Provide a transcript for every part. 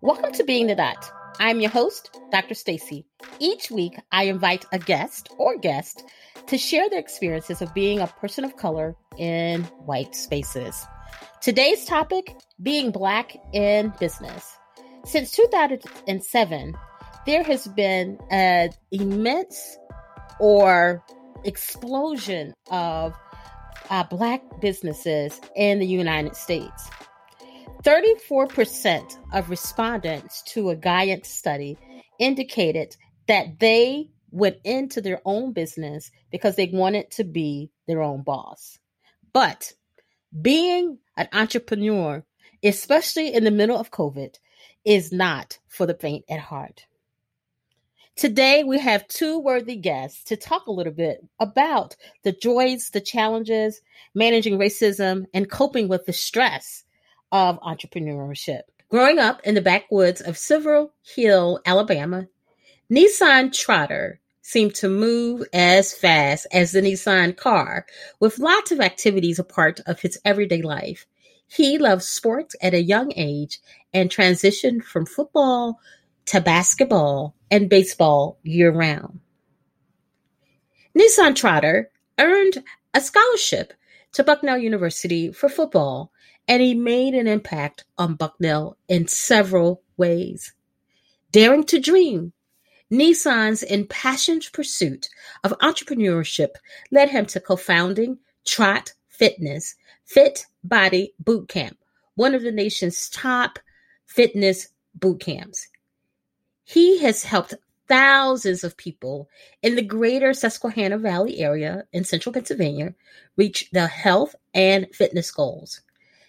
Welcome to Being the Dot. I'm your host, Dr. Stacy. Each week, I invite a guest or guest to share their experiences of being a person of color in white spaces. Today's topic being Black in business. Since 2007, there has been an immense or explosion of uh, Black businesses in the United States. 34% of respondents to a Guidant study indicated that they went into their own business because they wanted to be their own boss. But being an entrepreneur, especially in the middle of COVID, is not for the faint at heart. Today, we have two worthy guests to talk a little bit about the joys, the challenges, managing racism, and coping with the stress of entrepreneurship. Growing up in the backwoods of Silver Hill, Alabama, Nissan Trotter seemed to move as fast as the Nissan car, with lots of activities a part of his everyday life. He loved sports at a young age and transitioned from football to basketball and baseball year round. Nissan Trotter earned a scholarship to Bucknell University for football and he made an impact on Bucknell in several ways. Daring to dream, Nissan's impassioned pursuit of entrepreneurship led him to co-founding Trot Fitness, Fit Body Boot Camp, one of the nation's top fitness boot camps. He has helped thousands of people in the greater Susquehanna Valley area in central Pennsylvania reach their health and fitness goals.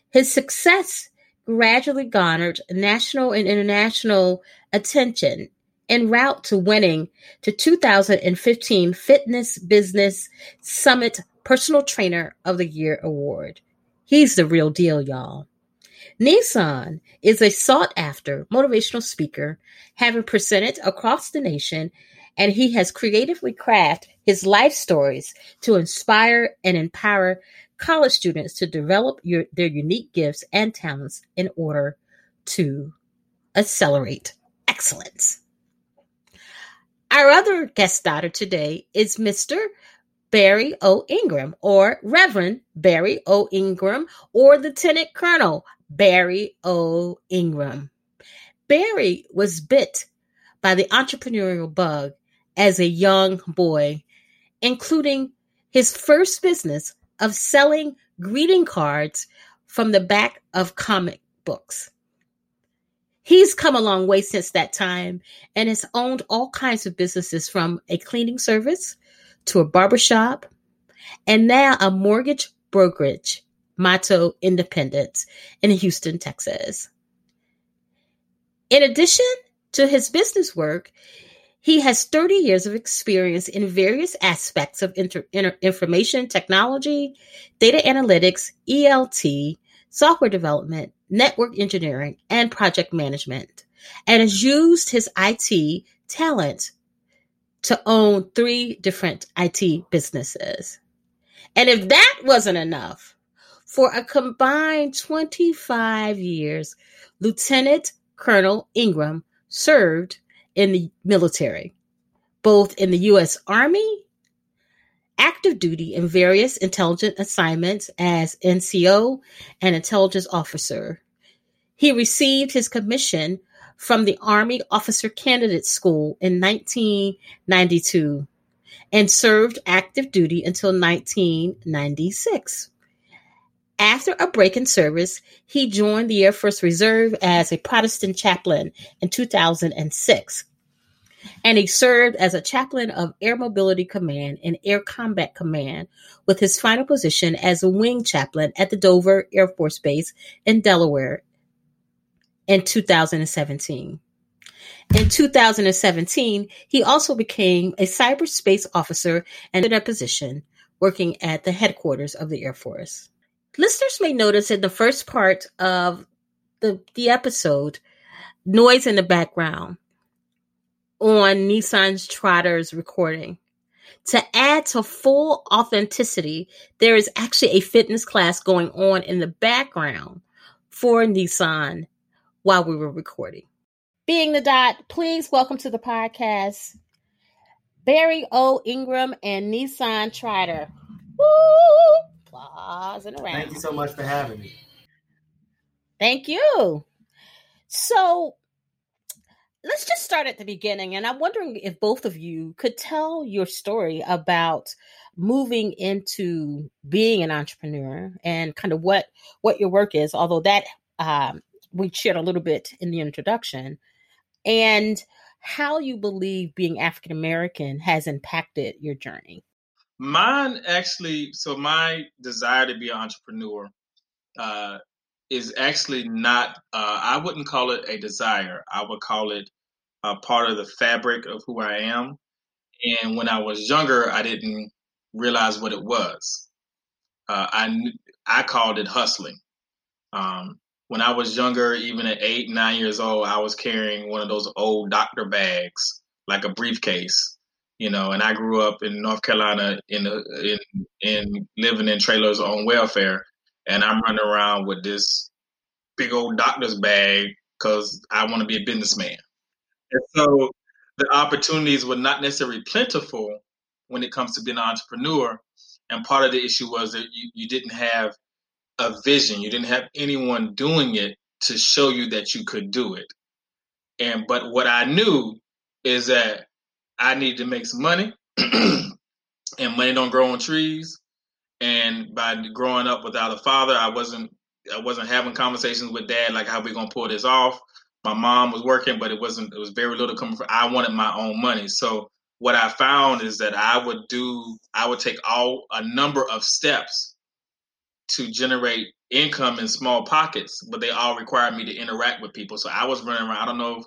His success gradually garnered national and international attention en route to winning the 2015 Fitness Business Summit Personal Trainer of the Year award. He's the real deal, y'all. Nissan is a sought after motivational speaker, having presented across the nation, and he has creatively crafted his life stories to inspire and empower college students to develop your, their unique gifts and talents in order to accelerate excellence. Our other guest starter today is Mr. Barry O. Ingram, or Reverend Barry O. Ingram, or Lieutenant Colonel Barry O. Ingram. Barry was bit by the entrepreneurial bug as a young boy, including his first business of selling greeting cards from the back of comic books. He's come a long way since that time and has owned all kinds of businesses from a cleaning service to a barbershop and now a mortgage brokerage, Motto Independence in Houston, Texas. In addition to his business work, he has 30 years of experience in various aspects of inter- inter- information technology, data analytics, ELT, software development, network engineering, and project management, and has used his IT talent to own three different IT businesses. And if that wasn't enough, for a combined 25 years, Lieutenant Colonel Ingram served in the military, both in the U.S. Army, active duty in various intelligence assignments as NCO and intelligence officer. He received his commission from the Army Officer Candidate School in 1992 and served active duty until 1996. After a break in service, he joined the Air Force Reserve as a Protestant chaplain in 2006. And he served as a chaplain of Air Mobility Command and Air Combat Command, with his final position as a wing chaplain at the Dover Air Force Base in Delaware in 2017. In 2017, he also became a cyberspace officer and in a position working at the headquarters of the Air Force. Listeners may notice in the first part of the, the episode, noise in the background on Nissan's Trotter's recording. to add to full authenticity, there is actually a fitness class going on in the background for Nissan while we were recording. Being the dot, please welcome to the podcast Barry O. Ingram and Nissan Trotter. Woo! Applause and. Thank you so much for having me. Thank you. So let's just start at the beginning. And I'm wondering if both of you could tell your story about moving into being an entrepreneur and kind of what what your work is. Although that um, we shared a little bit in the introduction, and how you believe being African American has impacted your journey. Mine actually, so my desire to be an entrepreneur uh, is actually not, uh, I wouldn't call it a desire. I would call it a part of the fabric of who I am. And when I was younger, I didn't realize what it was. Uh, I, I called it hustling. Um, when I was younger, even at eight, nine years old, I was carrying one of those old doctor bags, like a briefcase, you know. And I grew up in North Carolina in in in living in trailers on welfare, and I'm running around with this big old doctor's bag because I want to be a businessman. And so the opportunities were not necessarily plentiful when it comes to being an entrepreneur. And part of the issue was that you, you didn't have a vision. You didn't have anyone doing it to show you that you could do it. And but what I knew is that I needed to make some money, and money don't grow on trees. And by growing up without a father, I wasn't I wasn't having conversations with dad like how we gonna pull this off. My mom was working, but it wasn't. It was very little coming from. I wanted my own money, so what I found is that I would do. I would take all a number of steps to generate income in small pockets, but they all required me to interact with people. So I was running around. I don't know. If,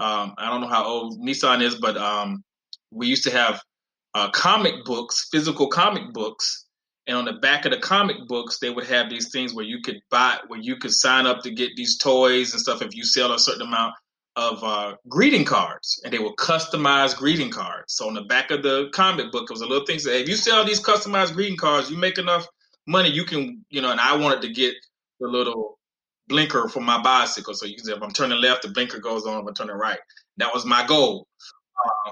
um, I don't know how old Nissan is, but um, we used to have uh, comic books, physical comic books, and on the back of the comic books, they would have these things where you could buy, where you could sign up to get these toys and stuff if you sell a certain amount of uh, greeting cards, and they were customize greeting cards. So on the back of the comic book, it was a little thing that if you sell these customized greeting cards, you make enough money, you can, you know, and I wanted to get the little blinker for my bicycle. So you can say if I'm turning left, the blinker goes on. If I'm turning right, that was my goal. Uh,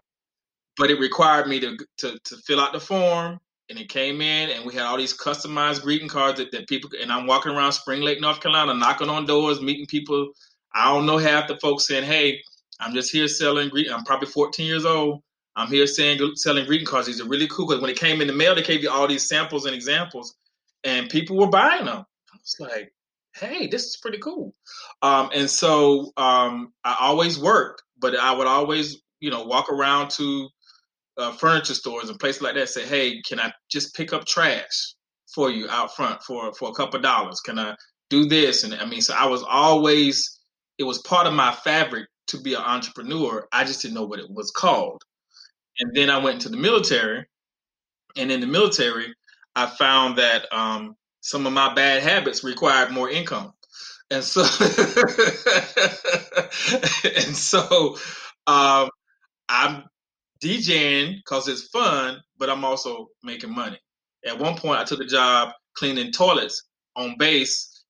but it required me to, to to fill out the form, and it came in, and we had all these customized greeting cards that, that people. And I'm walking around Spring Lake, North Carolina, knocking on doors, meeting people. I don't know half the folks saying, "Hey, I'm just here selling greet. I'm probably 14 years old. I'm here saying selling greeting cards. These are really cool because when it came in the mail, they gave you all these samples and examples and people were buying them. I was like, hey, this is pretty cool. Um, and so um, I always worked, but I would always, you know, walk around to uh, furniture stores and places like that. Say, hey, can I just pick up trash for you out front for for a couple dollars? Can I do this? And I mean, so I was always, it was part of my fabric to be an entrepreneur. I just didn't know what it was called. And then I went into the military, and in the military, I found that um, some of my bad habits required more income, and so and so um, I'm DJing because it's fun, but I'm also making money. At one point, I took a job cleaning toilets on base.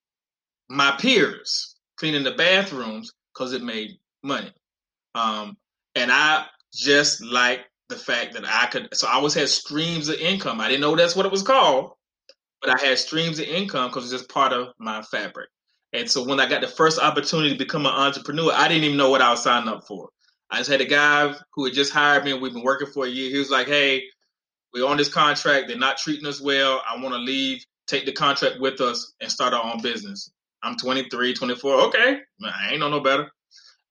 My peers cleaning the bathrooms because it made money, um, and I just like the fact that I could. So I always had streams of income. I didn't know that's what it was called, but I had streams of income because it's just part of my fabric. And so when I got the first opportunity to become an entrepreneur, I didn't even know what I was signing up for. I just had a guy who had just hired me and we've been working for a year. He was like, Hey, we're on this contract. They're not treating us well. I want to leave, take the contract with us and start our own business. I'm 23, 24. Okay. I ain't know no better.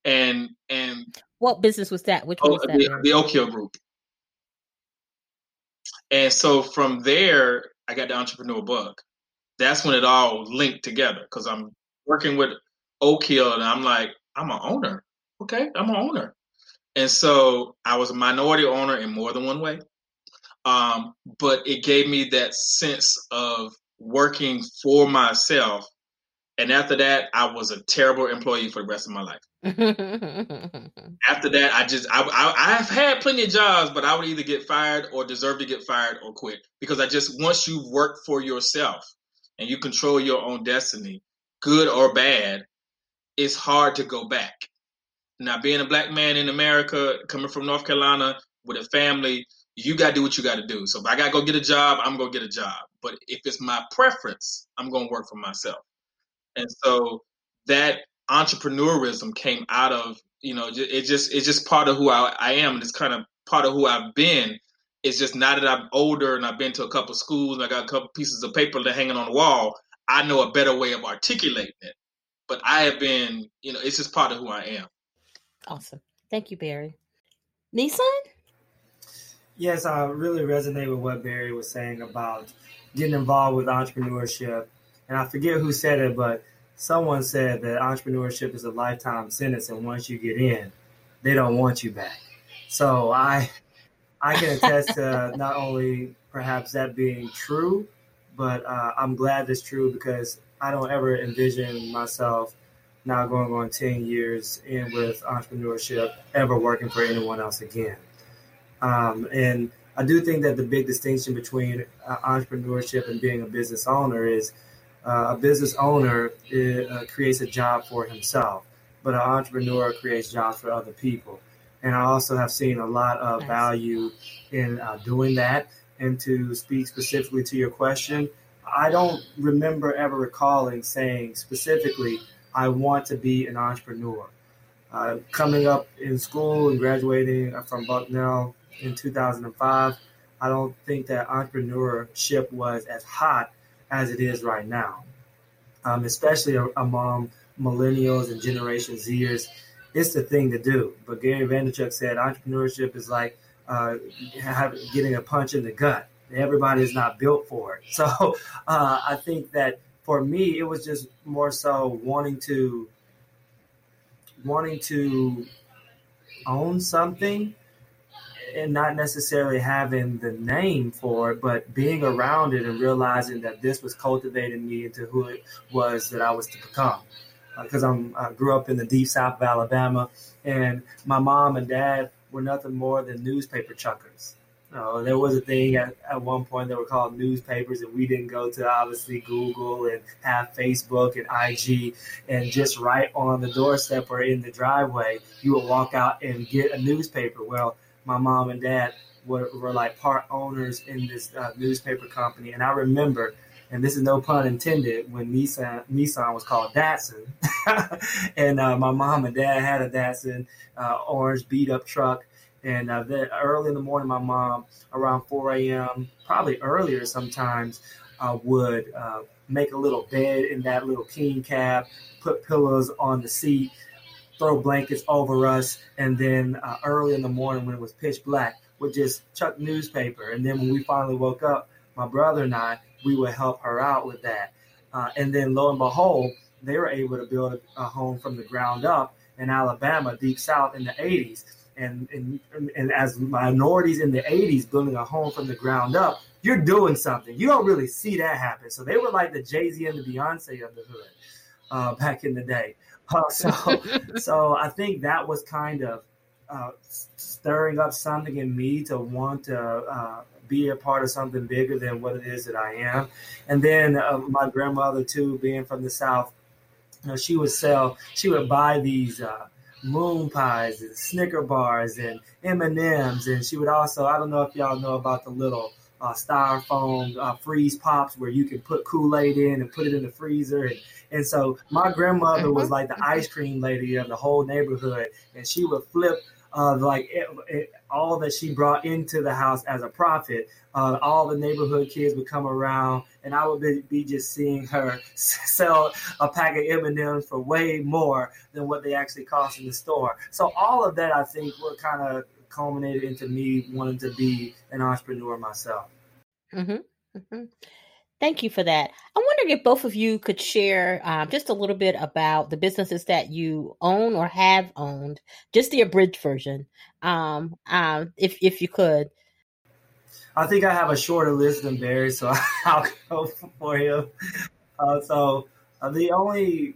And, and what business was that? Which oh, was that? The, the Oak Hill Group. And so from there, I got the entrepreneur bug. That's when it all linked together because I'm working with Oak Hill and I'm like, I'm an owner. Okay, I'm an owner. And so I was a minority owner in more than one way. Um, but it gave me that sense of working for myself And after that, I was a terrible employee for the rest of my life. after that, I just I, I I've had plenty of jobs, but I would either get fired or deserve to get fired or quit because I just once you work for yourself and you control your own destiny, good or bad, it's hard to go back. Now, being a black man in America, coming from North Carolina with a family, you got to do what you got to do. So if I got to go get a job, I'm going to get a job. But if it's my preference, I'm going to work for myself. And so that entrepreneurism came out of, you know, it just it's just part of who I, I am. And it's kind of part of who I've been. It's just now that I'm older and I've been to a couple schools and I got a couple pieces of paper that hanging on the wall, I know a better way of articulating it. But I have been, you know, it's just part of who I am. Awesome. Thank you, Barry. Nissan? Yes, I really resonate with what Barry was saying about getting involved with entrepreneurship. And I forget who said it, but someone said that entrepreneurship is a lifetime sentence, and once you get in, they don't want you back. So I, I can attest to not only perhaps that being true, but uh, I'm glad it's true because I don't ever envision myself now going on 10 years in with entrepreneurship, ever working for anyone else again. Um, and I do think that the big distinction between uh, entrepreneurship and being a business owner is uh, a business owner is, uh, creates a job for himself, but an entrepreneur creates jobs for other people. And I also have seen a lot of value in uh, doing that. And to speak specifically to your question, I don't remember ever recalling saying specifically, I want to be an entrepreneur. Uh, coming up in school and graduating from Bucknell in 2005, I don't think that entrepreneurship was as hot as it is right now, um, especially among millennials and Generation Zers. It's the thing to do. But Gary Vaynerchuk said entrepreneurship is like uh, getting a punch in the gut. Everybody is not built for it. So uh, I think that for me, it was just more so wanting to wanting to own something and not necessarily having the name for it, but being around it and realizing that this was cultivating me into who it was that I was to become. Because uh, I'm I grew up in the deep south of Alabama, and my mom and dad were nothing more than newspaper chuckers. Uh, there was a thing at, at one point that were called newspapers, and we didn't go to obviously Google and have Facebook and IG, and just right on the doorstep or in the driveway, you would walk out and get a newspaper. Well, my mom and dad were, were like part owners in this uh, newspaper company, and I remember, and this is no pun intended, when Nissan Nissan was called Datsun, and uh, my mom and dad had a Datsun uh, orange beat up truck and uh, then early in the morning, my mom, around 4 a.m., probably earlier sometimes, uh, would uh, make a little bed in that little king cab, put pillows on the seat, throw blankets over us, and then uh, early in the morning when it was pitch black, would just chuck newspaper. And then when we finally woke up, my brother and I, we would help her out with that. Uh, and then lo and behold, they were able to build a, a home from the ground up in Alabama, deep south in the 80s and, and and as minorities in the 80s building a home from the ground up, you're doing something. You don't really see that happen. So they were like the Jay Z and the Beyonce of the hood uh, back in the day. Uh, so so I think that was kind of uh, stirring up something in me to want to uh, be a part of something bigger than what it is that I am. And then uh, my grandmother too, being from the South, you know, she would sell, she would buy these uh, moon pies and Snicker bars and M and M's, and she would also I don't know if y'all know about the little uh, styrofoam uh, freeze pops where you can put Kool Aid in and put it in the freezer. And, and so my grandmother was like the ice cream lady of the whole neighborhood, and she would flip uh, like it, it, all that she brought into the house as a profit. Uh, all the neighborhood kids would come around, and I would be, be just seeing her sell a pack of M and M's for way more than what they actually cost in the store. So all of that, I think, what kind of culminated into me wanting to be an entrepreneur myself. Mm-hmm. Mm-hmm. Thank you for that. I'm wondering if both of you could share um, just a little bit about the businesses that you own or have owned, just the abridged version, um, um, if if you could. I think I have a shorter list than Barry, so I'll go for him. Uh, so, Uh, the only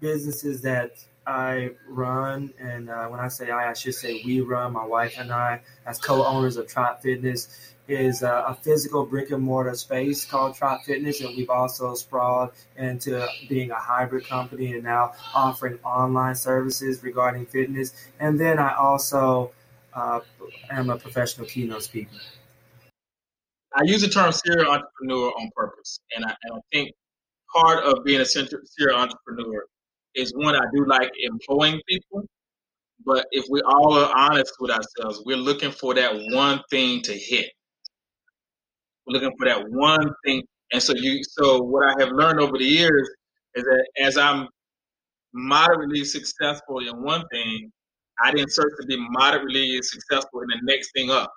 businesses that I run, and uh, when I say I, I should say we run, my wife and I, as co-owners of Trot Fitness, is uh, a physical brick and mortar space called Trot Fitness, and we've also sprawled into being a hybrid company and now offering online services regarding fitness. And then I also uh, am a professional keynote speaker. I use the term serial entrepreneur on purpose, and I, and I think part of being a serial entrepreneur is one I do like employing people, but if we all are honest with ourselves, we're looking for that one thing to hit. We're looking for that one thing, and so you. So what I have learned over the years is that as I'm moderately successful in one thing, I didn't search to be moderately successful in the next thing up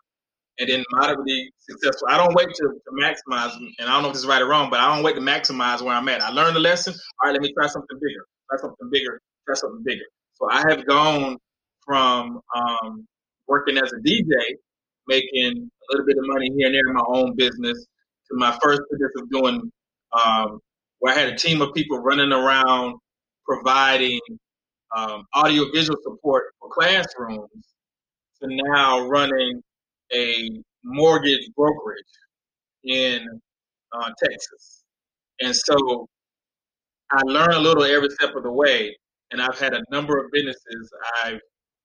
and then moderately successful. I don't wait to, to maximize, and I don't know if this is right or wrong, but I don't wait to maximize where I'm at. I learned the lesson. All right, let me try something bigger. Try something bigger. Try something bigger. So I have gone from um, working as a DJ, making a little bit of money here and there in my own business, to my first business of doing um, where I had a team of people running around providing um, audio visual support for classrooms to now running a mortgage brokerage in uh, Texas. And so I learn a little every step of the way, and I've had a number of businesses. I've,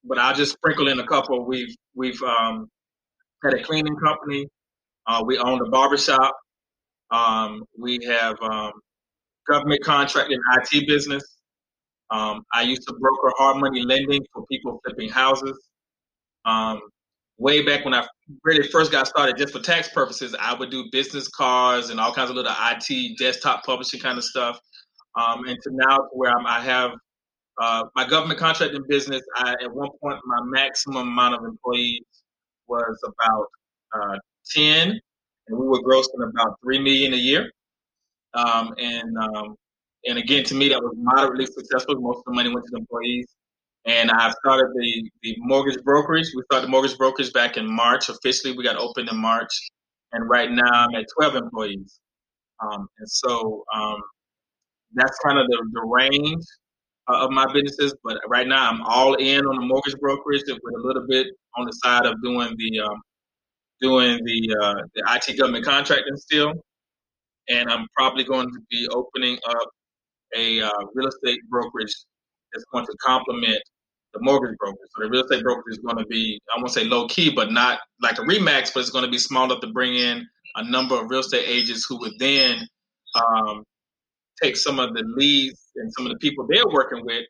but I'll just sprinkle in a couple. We've we've um, had a cleaning company. Uh, we owned a barbershop. Um, we have um, government contracting IT business. Um, I used to broker hard money lending for people flipping houses. Um, way back when I really first got started, just for tax purposes, I would do business cards and all kinds of little IT desktop publishing kind of stuff. Um, and to now to where I'm, i have uh, my government contracting business. I, at one point, my maximum amount of employees was about uh, ten, and we were grossing about three million a year. Um, and um, and again, to me, that was moderately successful. Most of the money went to the employees. And I started the, the mortgage brokerage. We started the mortgage brokerage back in March. Officially, we got opened in March. And right now, I'm at 12 employees. Um, and so um, that's kind of the, the range uh, of my businesses. But right now, I'm all in on the mortgage brokerage with a little bit on the side of doing the um, doing the uh, the IT government contracting still. And I'm probably going to be opening up a uh, real estate brokerage that's going to complement the mortgage broker. So the real estate broker is going to be, I won't say low key, but not like a Remax, but it's going to be small enough to bring in a number of real estate agents who would then um, take some of the leads and some of the people they're working with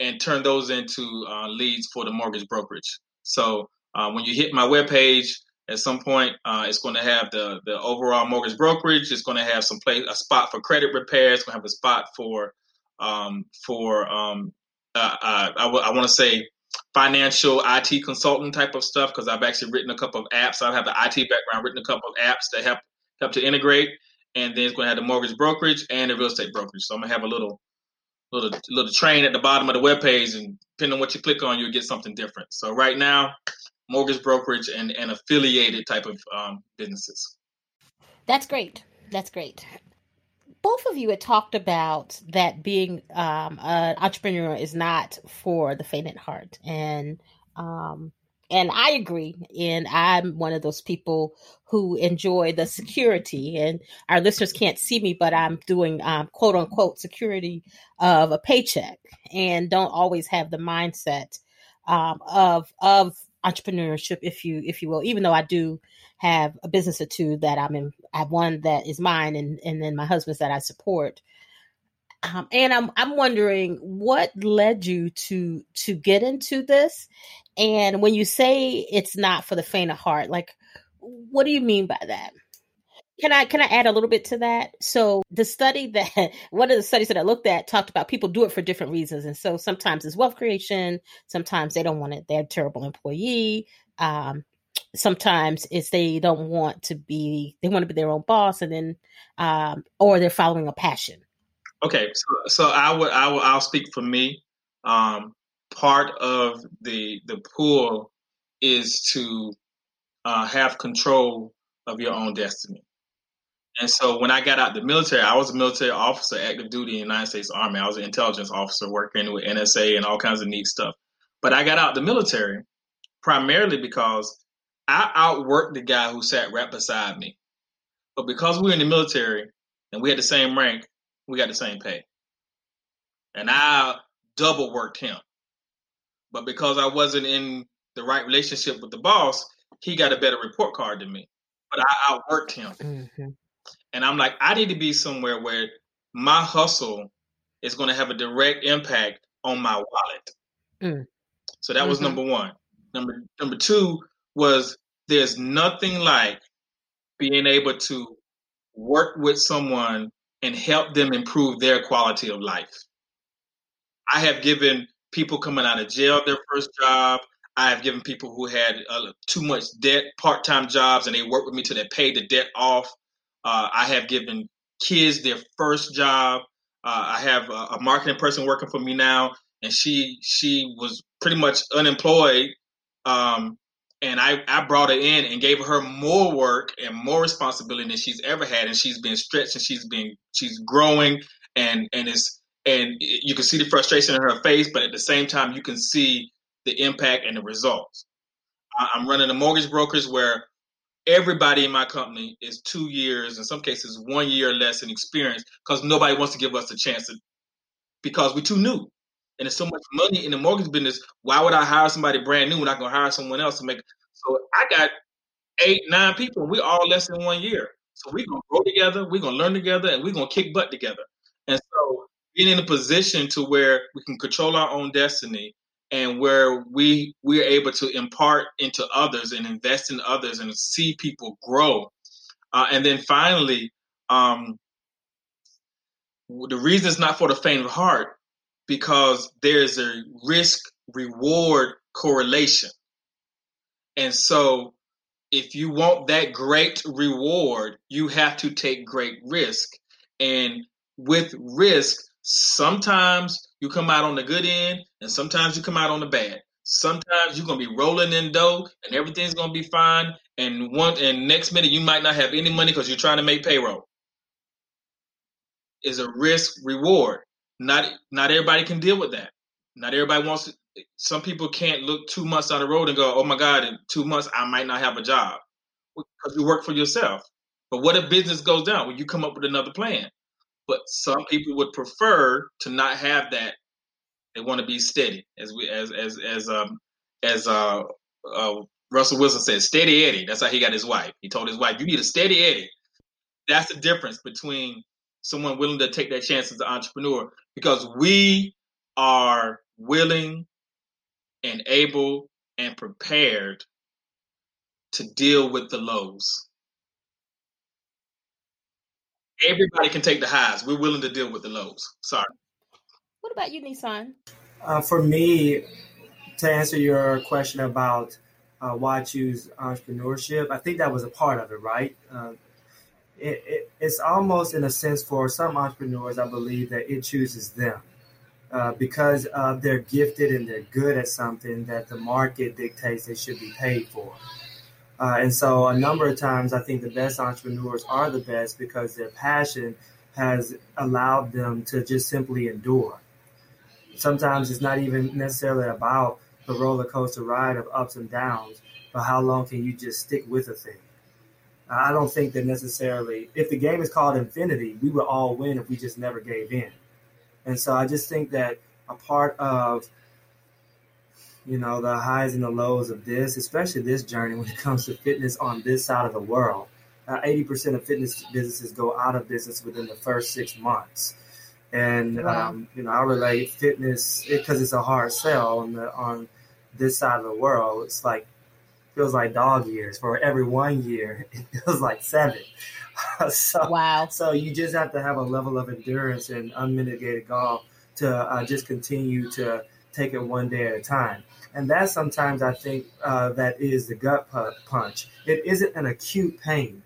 and turn those into uh, leads for the mortgage brokerage. So uh, when you hit my webpage, at some point, uh, it's going to have the the overall mortgage brokerage. It's going to have some place, a spot for credit repairs. It's going to have a spot for um, for um, uh, uh, I, w- I want to say financial IT consultant type of stuff because I've actually written a couple of apps. I have the IT background, written a couple of apps that help help to integrate, and then it's going to have the mortgage brokerage and the real estate brokerage. So I'm gonna have a little little little train at the bottom of the web page, and depending on what you click on, you'll get something different. So right now, mortgage brokerage and, and affiliated type of um, businesses. That's great. That's great both of you had talked about that being um, an entrepreneur is not for the faint at heart, and um, and I agree. And I'm one of those people who enjoy the security. And our listeners can't see me, but I'm doing um, quote unquote security of a paycheck, and don't always have the mindset um, of of entrepreneurship, if you if you will. Even though I do have a business or two that I'm in. I have one that is mine, and and then my husband's that I support. Um, and I'm I'm wondering what led you to to get into this, and when you say it's not for the faint of heart, like what do you mean by that? Can I can I add a little bit to that? So the study that one of the studies that I looked at talked about people do it for different reasons, and so sometimes it's wealth creation, sometimes they don't want it. They're a terrible employee. Um, sometimes it's they don't want to be they want to be their own boss and then um or they're following a passion okay so, so i would i will i'll speak for me um part of the the pool is to uh, have control of your own destiny And so when I got out the military, I was a military officer, active duty in the United States Army. I was an intelligence officer working with NSA and all kinds of neat stuff. But I got out the military primarily because I outworked the guy who sat right beside me. But because we were in the military and we had the same rank, we got the same pay. And I double worked him. But because I wasn't in the right relationship with the boss, he got a better report card than me. But I outworked him. Mm-hmm. And I'm like, I need to be somewhere where my hustle is going to have a direct impact on my wallet. Mm. So that mm-hmm. was number one. Number number two was there's nothing like being able to work with someone and help them improve their quality of life. I have given people coming out of jail their first job. I have given people who had uh, too much debt part time jobs and they worked with me till they paid the debt off. Uh, I have given kids their first job. Uh, I have a, a, marketing person working for me now, and she she was pretty much unemployed. Um, and I, I brought her in and gave her more work and more responsibility than she's ever had, and she's been stretched and she's been she's growing and and it's and you can see the frustration in her face, but at the same time you can see the impact and the results. I'm running a mortgage brokers where everybody in my company is two years, in some cases, one year less in experience because nobody wants to give us a chance to, because we're too new. And there's so much money in the mortgage business. Why would I hire somebody brand new when I can hire someone else to make? So I got eight, nine people. We all less than one year. So we're gonna grow together. We're gonna learn together, and we're gonna kick butt together. And so being in a position to where we can control our own destiny and where we we're able to impart into others and invest in others and see people grow uh, and then finally um, the reason it's not for the faint of heart because there's a risk reward correlation and so if you want that great reward you have to take great risk and with risk sometimes you come out on the good end and sometimes you come out on the bad. Sometimes you're gonna be rolling in dough and everything's gonna be fine. And one and next minute you might not have any money because you're trying to make payroll. Is a risk reward. Not not everybody can deal with that. Not everybody wants to, some people can't look two months down the road and go, oh my God, in two months I might not have a job. Because you work for yourself. But what if business goes down? Well, you come up with another plan. But some people would prefer to not have that. They want to be steady, as we as as as um as uh, uh Russell Wilson said, steady Eddie. That's how he got his wife. He told his wife, "You need a steady Eddie." That's the difference between someone willing to take that chance as an entrepreneur because we are willing and able and prepared to deal with the lows. Everybody can take the highs. We're willing to deal with the lows. Sorry. What about you, Nissan? Uh, for me, to answer your question about uh, why choose entrepreneurship, I think that was a part of it, right? Uh, it, it, it's almost in a sense for some entrepreneurs, I believe that it chooses them. Uh, because uh, they're gifted and they're good at something that the market dictates they should be paid for. Uh, and so, a number of times, I think the best entrepreneurs are the best because their passion has allowed them to just simply endure. Sometimes it's not even necessarily about the roller coaster ride of ups and downs, but how long can you just stick with a thing? I don't think that necessarily, if the game is called Infinity, we would all win if we just never gave in. And so I just think that a part of you know, the highs and the lows of this, especially this journey when it comes to fitness on this side of the world. Uh, 80% of fitness businesses go out of business within the first six months. And, wow. um, you know, I relate fitness because it, it's a hard sell on the, on this side of the world. It's like, feels like dog years. For every one year, it feels like seven. so, wow. So you just have to have a level of endurance and unmitigated golf to uh, just continue to take it one day at a time. And that sometimes I think uh, that is the gut punch. It isn't an acute pain.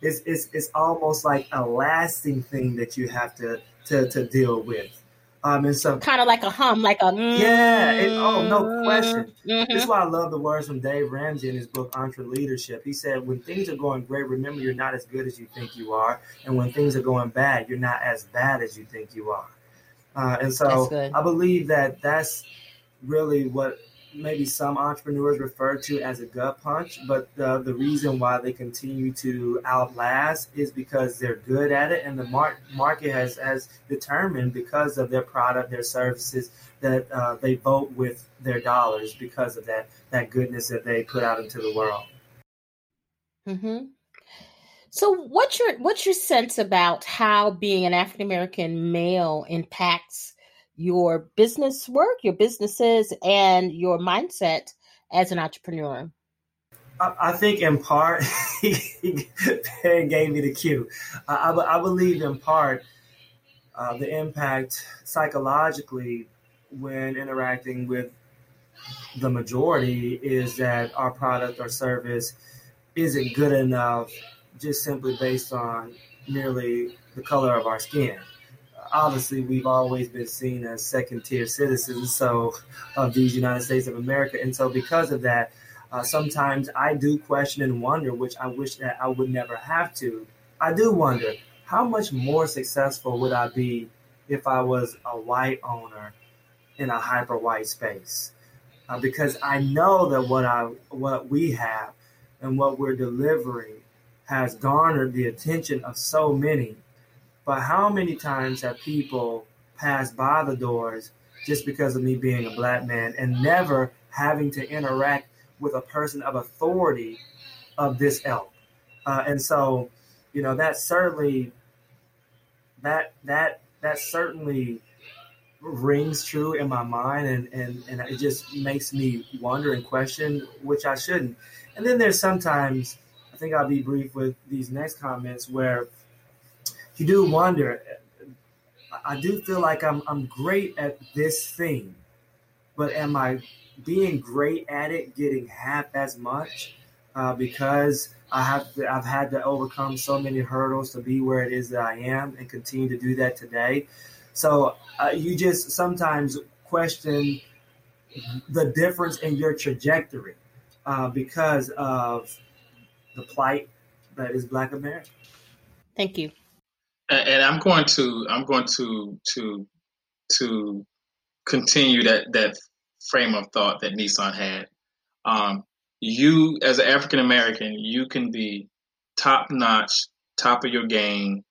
It's, it's, it's almost like a lasting thing that you have to, to, to deal with. Um, and so kind of like a hum, like a mm, yeah. It, oh, no question. Mm-hmm. This is why I love the words from Dave Ramsey in his book EntreLeadership. He said, "When things are going great, remember you're not as good as you think you are, and when things are going bad, you're not as bad as you think you are." Uh, and so I believe that that's really what maybe some entrepreneurs refer to as a gut punch, but the, the reason why they continue to outlast is because they're good at it, and the mar- market has has determined because of their product, their services, that uh, they vote with their dollars because of that that goodness that they put out into the world. Hmm. So, what's your what's your sense about how being an African American male impacts your business work, your businesses, and your mindset as an entrepreneur? I, think in part, Barry gave me the cue. I, I, I believe in part uh, the impact psychologically when interacting with the majority is that our product or service isn't good enough just simply based on merely the color of our skin obviously we've always been seen as second tier citizens so of these United States of America. And so because of that uh, sometimes I do question and wonder which I wish that I would never have to. I do wonder how much more successful would I be if I was a white owner in a hyper white space? Uh, because I know that what I what we have and what we're delivering has garnered the attention of so many but how many times have people passed by the doors just because of me being a black man and never having to interact with a person of authority of this ilk? Uh, and so, you know, that certainly that that that certainly rings true in my mind and, and, and it just makes me wonder and question, which I shouldn't. And then there's sometimes, I think I'll be brief with these next comments, where you do wonder. I do feel like I'm I'm great at this thing, but am I being great at it getting half as much uh, because I have I've had to overcome so many hurdles to be where it is that I am and continue to do that today. So uh, you just sometimes question the difference in your trajectory uh, because of the plight that is Black America. Thank you and I'm going to I'm going to to to continue that that frame of thought that Nissan had. Um, you as an African American, you can be top notch, top of your game.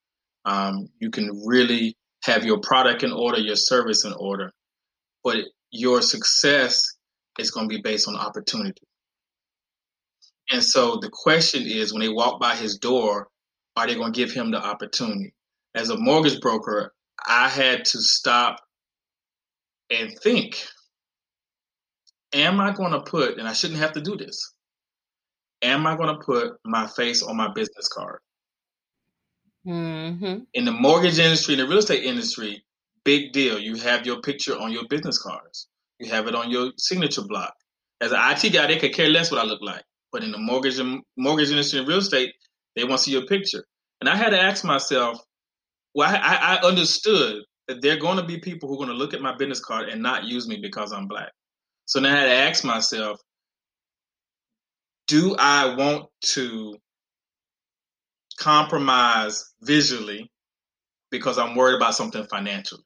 Um, you can really have your product in order, your service in order, but your success is going to be based on opportunity. And so the question is, when they walk by his door, are they going to give him the opportunity? As a mortgage broker, I had to stop and think Am I going to put, and I shouldn't have to do this, am I going to put my face on my business card? Mm-hmm. In the mortgage industry, in the real estate industry, big deal. You have your picture on your business cards, you have it on your signature block. As an IT guy, they could care less what I look like. But in the mortgage mortgage industry and real estate, they want to see your picture. And I had to ask myself, well, I, I understood that there are going to be people who are going to look at my business card and not use me because I'm black. So now I had to ask myself, do I want to compromise visually because I'm worried about something financially?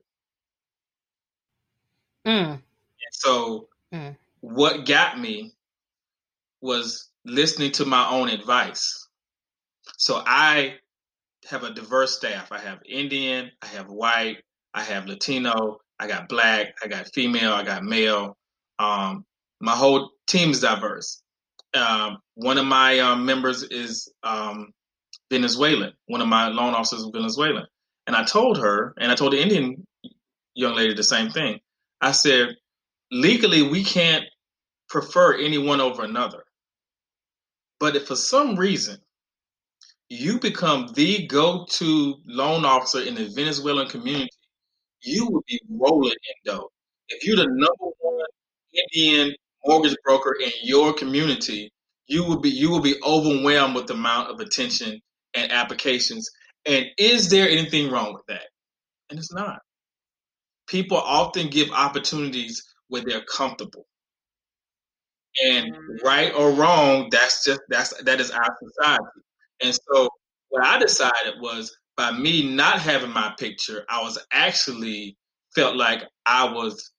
Mm. And so mm. what got me was listening to my own advice. So I have a diverse staff. I have Indian, I have white, I have Latino, I got black, I got female, I got male. Um, my whole team is diverse. Um, one of my um, members is um, Venezuelan. One of my loan officers is Venezuelan. And I told her, and I told the Indian young lady the same thing. I said, legally, we can't prefer any one over another. But if for some reason you become the go-to loan officer in the Venezuelan community, you would be rolling in dough. If you're the number one Indian mortgage broker in your community, you will be you will be overwhelmed with the amount of attention and applications. And is there anything wrong with that? And it's not. people often give opportunities where they're comfortable. And mm-hmm. right or wrong, that's just that's that is our society. And so what I decided was by me not having my picture, I was actually felt like I was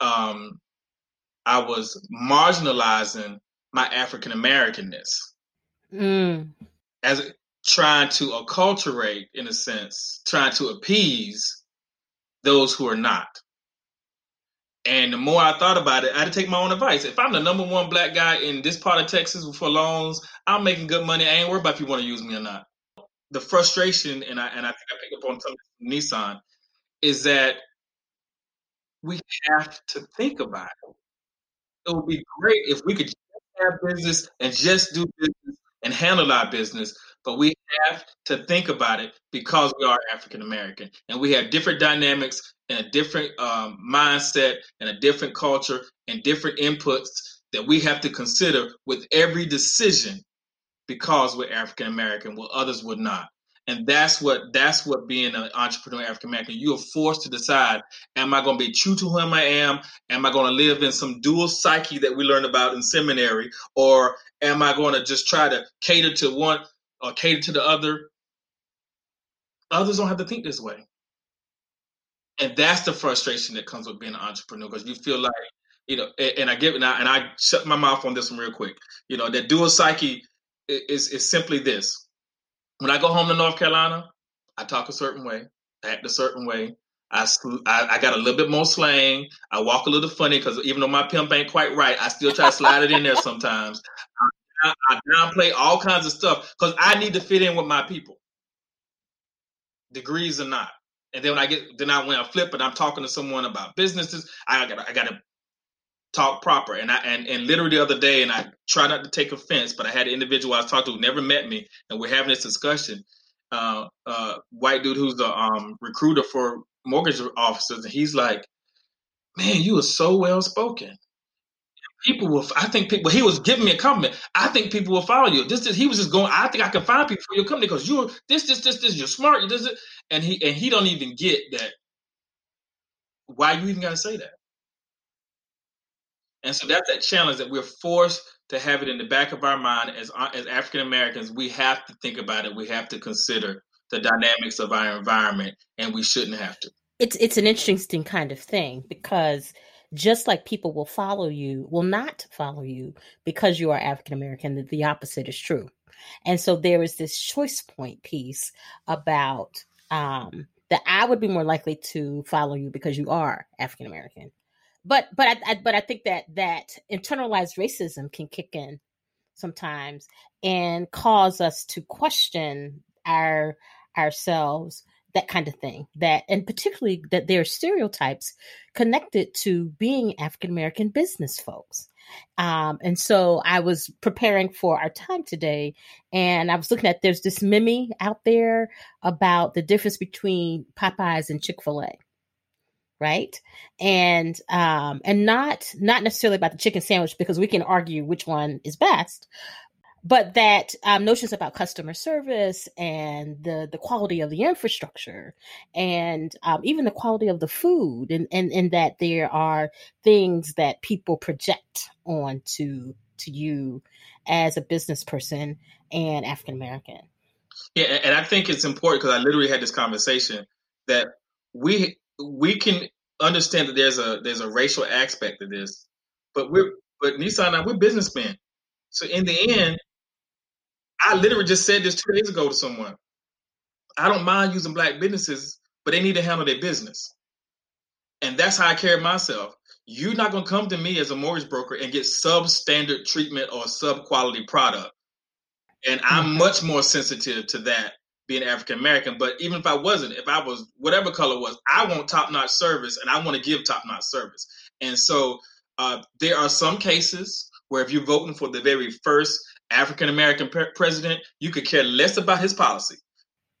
um I was marginalizing my African Americanness. Mm. As trying to acculturate, in a sense, trying to appease those who are not. And the more I thought about it, I had to take my own advice. If I'm the number one black guy in this part of Texas for loans, I'm making good money. I ain't worried about if you want to use me or not. The frustration, and I and I think I picked up on something from Nissan, is that we have to think about it. It would be great if we could just have business and just do business and handle our business, but we have to think about it because we are African American and we have different dynamics and a different um, mindset and a different culture and different inputs that we have to consider with every decision because we're African American, while others would not. And that's what that's what being an entrepreneur African American. You are forced to decide: Am I going to be true to who I am? Am I going to live in some dual psyche that we learned about in seminary, or am I going to just try to cater to one or cater to the other? Others don't have to think this way, and that's the frustration that comes with being an entrepreneur because you feel like you know. And I give and I, and I shut my mouth on this one real quick. You know that dual psyche is is simply this when I go home to North Carolina, I talk a certain way, act a certain way. I, I, I got a little bit more slang. I walk a little funny because even though my pimp ain't quite right, I still try to slide it in there sometimes. I, I, downplay all kinds of stuff because I need to fit in with my people, degrees or not. And then when I get, then I when I flip and I'm talking to someone about businesses, I got I got to talk proper. And I and, and literally the other day, and I try not to take offense, but I had an individual I was talking to who never met me, and we're having this discussion. Uh, uh, white dude who's the um, recruiter for mortgage officers, and he's like, "Man, you are so well spoken." People will. I think people. He was giving me a compliment. I think people will follow you. This, is he was just going. I think I can find people for your company because you're this, this, this, this. You're smart. You this, it. And he and he don't even get that. Why you even got to say that? And so that's that challenge that we're forced to have it in the back of our mind as as African Americans. We have to think about it. We have to consider the dynamics of our environment, and we shouldn't have to. It's it's an interesting kind of thing because just like people will follow you, will not follow you because you are African American. The opposite is true, and so there is this choice point piece about um, that I would be more likely to follow you because you are African American but but I, I, but I think that that internalized racism can kick in sometimes and cause us to question our ourselves that kind of thing that and particularly that there are stereotypes connected to being african american business folks. Um, and so i was preparing for our time today and i was looking at there's this meme out there about the difference between popeyes and chick-fil-a right? And um and not not necessarily about the chicken sandwich because we can argue which one is best but that um, notions about customer service and the the quality of the infrastructure and um, even the quality of the food and, and and that there are things that people project on to to you as a business person and African American. Yeah, and I think it's important because I literally had this conversation that we we can understand that there's a there's a racial aspect to this, but we're but Nissan and I, we're businessmen. So in the end, I literally just said this two days ago to someone. I don't mind using black businesses, but they need to handle their business. And that's how I carry myself. You're not going to come to me as a mortgage broker and get substandard treatment or sub quality product. And I'm mm-hmm. much more sensitive to that being African American. But even if I wasn't, if I was whatever color was, I want top notch service and I want to give top notch service. And so uh, there are some cases where if you're voting for the very first African American pre- president, you could care less about his policy.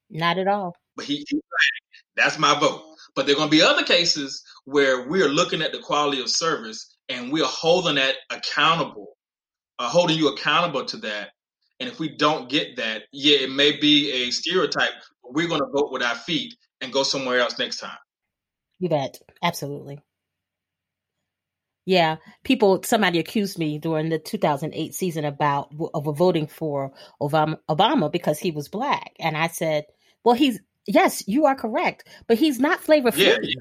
Not at all. But he, he that's my vote. But there are going to be other cases where we are looking at the quality of service and we are holding that accountable, uh, holding you accountable to that and if we don't get that, yeah, it may be a stereotype, but we're going to vote with our feet and go somewhere else next time. You bet. Absolutely. Yeah, people. Somebody accused me during the 2008 season about of voting for Obama, Obama because he was black, and I said, "Well, he's yes, you are correct, but he's not Flavor Flav. Yeah.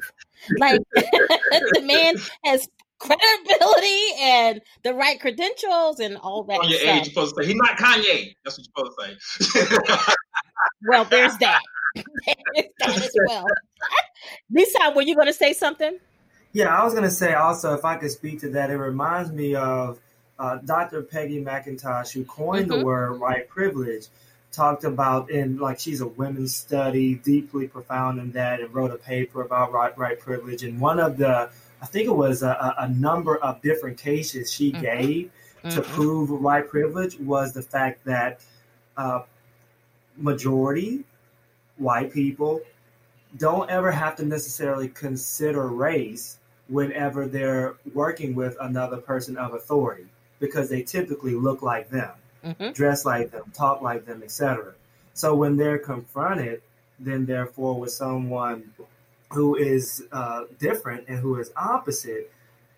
Like the man has credibility and the right credentials and all that. On your stuff. age, supposed to say he's not Kanye. That's what you're supposed to say. well, there's that. there's that as well. Lisa, were you going to say something? Yeah, I was going to say also, if I could speak to that, it reminds me of uh, Dr. Peggy McIntosh, who coined mm-hmm. the word white privilege, talked about in like she's a women's study, deeply profound in that, and wrote a paper about right, right privilege. And one of the, I think it was a, a number of different cases she mm-hmm. gave mm-hmm. to prove white privilege was the fact that uh, majority white people don't ever have to necessarily consider race whenever they're working with another person of authority because they typically look like them, mm-hmm. dress like them, talk like them, etc. So when they're confronted, then therefore with someone who is uh, different and who is opposite,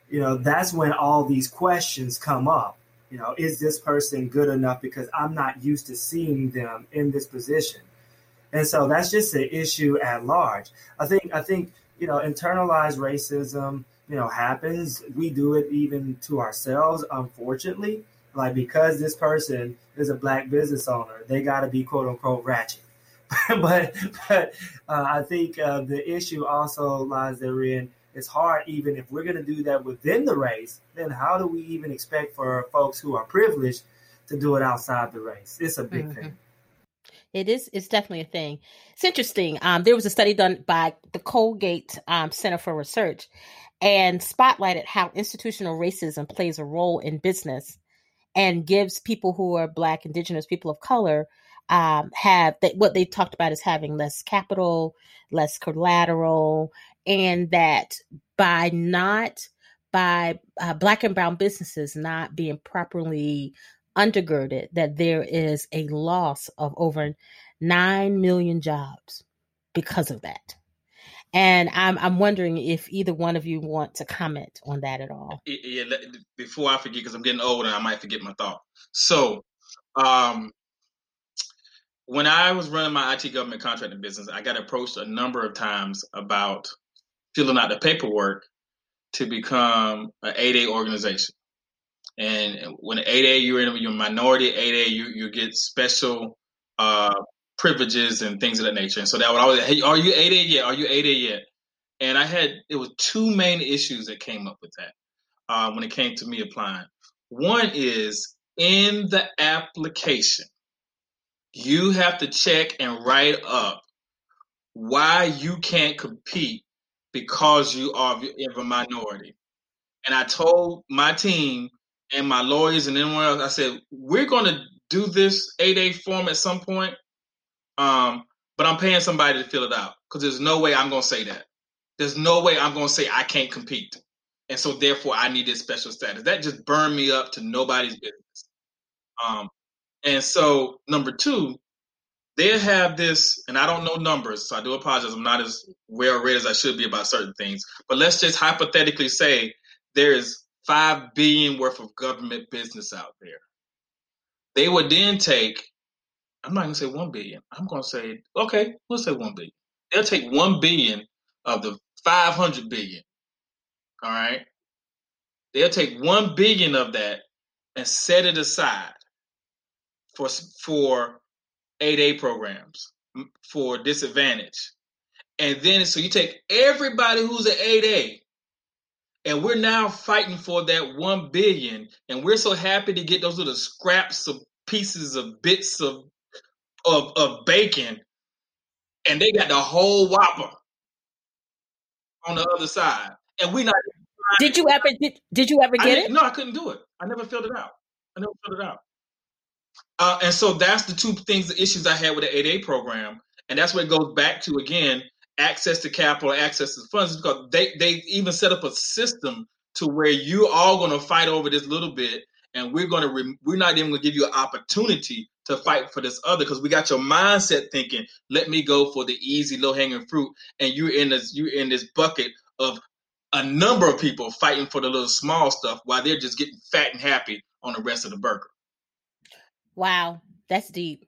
you know, that's when all these questions come up. You know, is this person good enough because I'm not used to seeing them in this position? And so that's just an issue at large. I think I think you know internalized racism you know happens. We do it even to ourselves, unfortunately. Like because this person is a black business owner, they got to be quote unquote ratchet. but but uh, I think uh, the issue also lies therein. It's hard even if we're going to do that within the race. Then how do we even expect for folks who are privileged to do it outside the race? It's a big mm-hmm. thing. It is. It's definitely a thing. It's interesting. Um, there was a study done by the Colgate um, Center for Research, and spotlighted how institutional racism plays a role in business, and gives people who are Black, Indigenous, people of color, um, have that what they talked about is having less capital, less collateral, and that by not by uh, Black and Brown businesses not being properly undergirded that there is a loss of over 9 million jobs because of that. And I'm I'm wondering if either one of you want to comment on that at all. Yeah, before I forget, because I'm getting old and I might forget my thought. So, um, when I was running my IT government contracting business, I got approached a number of times about filling out the paperwork to become an 8A organization. And when 8A, you're in your minority 8A, you, you get special uh, privileges and things of that nature. And so that would always, hey, are you 8A yet? Are you 8A yet? And I had, it was two main issues that came up with that uh, when it came to me applying. One is in the application, you have to check and write up why you can't compete because you are of a minority. And I told my team and my lawyers and anyone else, I said, we're going to do this 8A form at some point, um, but I'm paying somebody to fill it out because there's no way I'm going to say that. There's no way I'm going to say I can't compete. And so therefore I need this special status. That just burned me up to nobody's business. Um, and so number two, they have this, and I don't know numbers, so I do apologize. I'm not as well read as I should be about certain things. But let's just hypothetically say there is five billion worth of government business out there. They would then take, I'm not gonna say one billion. I'm gonna say, okay, we'll say one billion. They'll take one billion of the 500 billion. All right. They'll take one billion of that and set it aside for for 8A programs for disadvantage. And then so you take everybody who's an 8A and we're now fighting for that 1 billion. And we're so happy to get those little scraps of pieces of bits of of, of bacon. And they got the whole whopper on the other side. And we not did you ever did, did you ever get it? no i couldn't do it. I never filled it out. I never filled it out. Uh, and so that's the two things the issues i had with the 8a program. And that's what it goes back to again access to capital, access to funds, because they they even set up a system to where you all going to fight over this little bit, and we're going to re- we're not even going to give you an opportunity to fight for this other because we got your mindset thinking, let me go for the easy, low hanging fruit, and you're in this you're in this bucket of a number of people fighting for the little small stuff while they're just getting fat and happy on the rest of the burger. Wow, that's deep.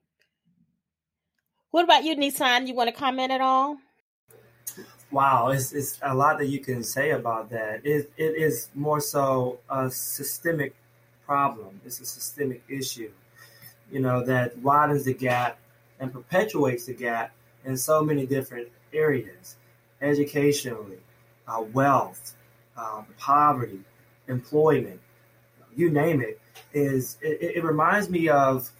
What about you, Nissan? You want to comment at all? Wow, it's, it's a lot that you can say about that. It, it is more so a systemic problem. It's a systemic issue, you know, that widens the gap and perpetuates the gap in so many different areas, educationally, uh, wealth, um, poverty, employment, you name it. Is it, it reminds me of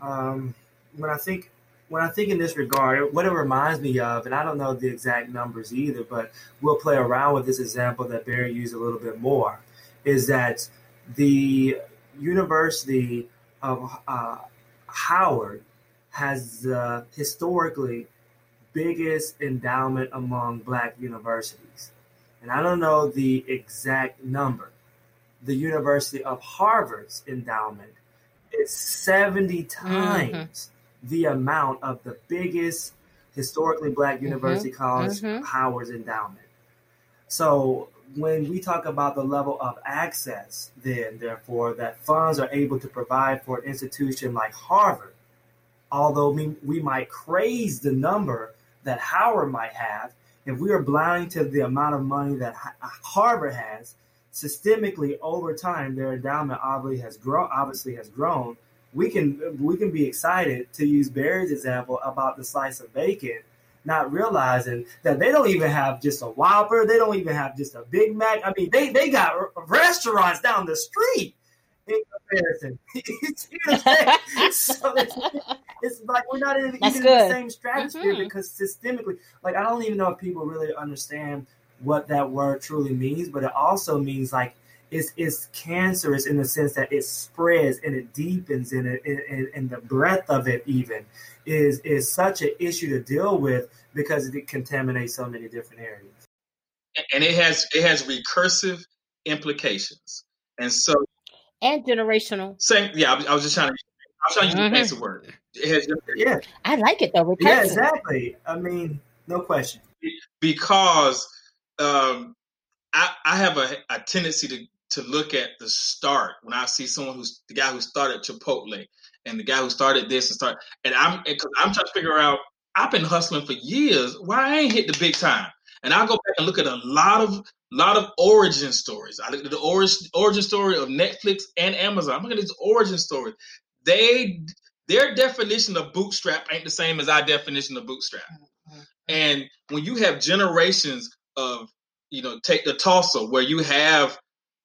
um, when I think when I think in this regard, what it reminds me of, and I don't know the exact numbers either, but we'll play around with this example that Barry used a little bit more, is that the University of uh, Howard has the historically biggest endowment among black universities. And I don't know the exact number. The University of Harvard's endowment is 70 mm-hmm. times. The amount of the biggest historically black mm-hmm. university mm-hmm. college, mm-hmm. Howard's endowment. So when we talk about the level of access, then therefore that funds are able to provide for an institution like Harvard, although we, we might praise the number that Howard might have, if we are blind to the amount of money that Harvard has, systemically over time, their endowment obviously has grown. Obviously, has grown. We can we can be excited to use Barry's example about the slice of bacon, not realizing that they don't even have just a Whopper. They don't even have just a Big Mac. I mean, they they got restaurants down the street in comparison. so it's, it's, like we're not even in the same stratosphere mm-hmm. because systemically, like I don't even know if people really understand what that word truly means, but it also means like it's it's cancerous in the sense that it spreads and it deepens and it and, and the breadth of it even is is such an issue to deal with because it contaminates so many different areas. And it has it has recursive implications. And so and generational. Same, yeah. I, I was just trying to. I was trying to use mm-hmm. a fancy word. Has, yeah, I like it though. Yeah, exactly. I mean, no question. Because um, I, I have a, a tendency to to look at the start when I see someone who's the guy who started Chipotle and the guy who started this and start and I'm because I'm trying to figure out I've been hustling for years why I ain't hit the big time and I'll go back and look at a lot of lot of origin stories. I look at the origin origin story of Netflix and Amazon. I'm looking at these origin stories. They their definition of bootstrap ain't the same as our definition of bootstrap. Mm-hmm. And when you have generations of, you know, take the Tulsa where you have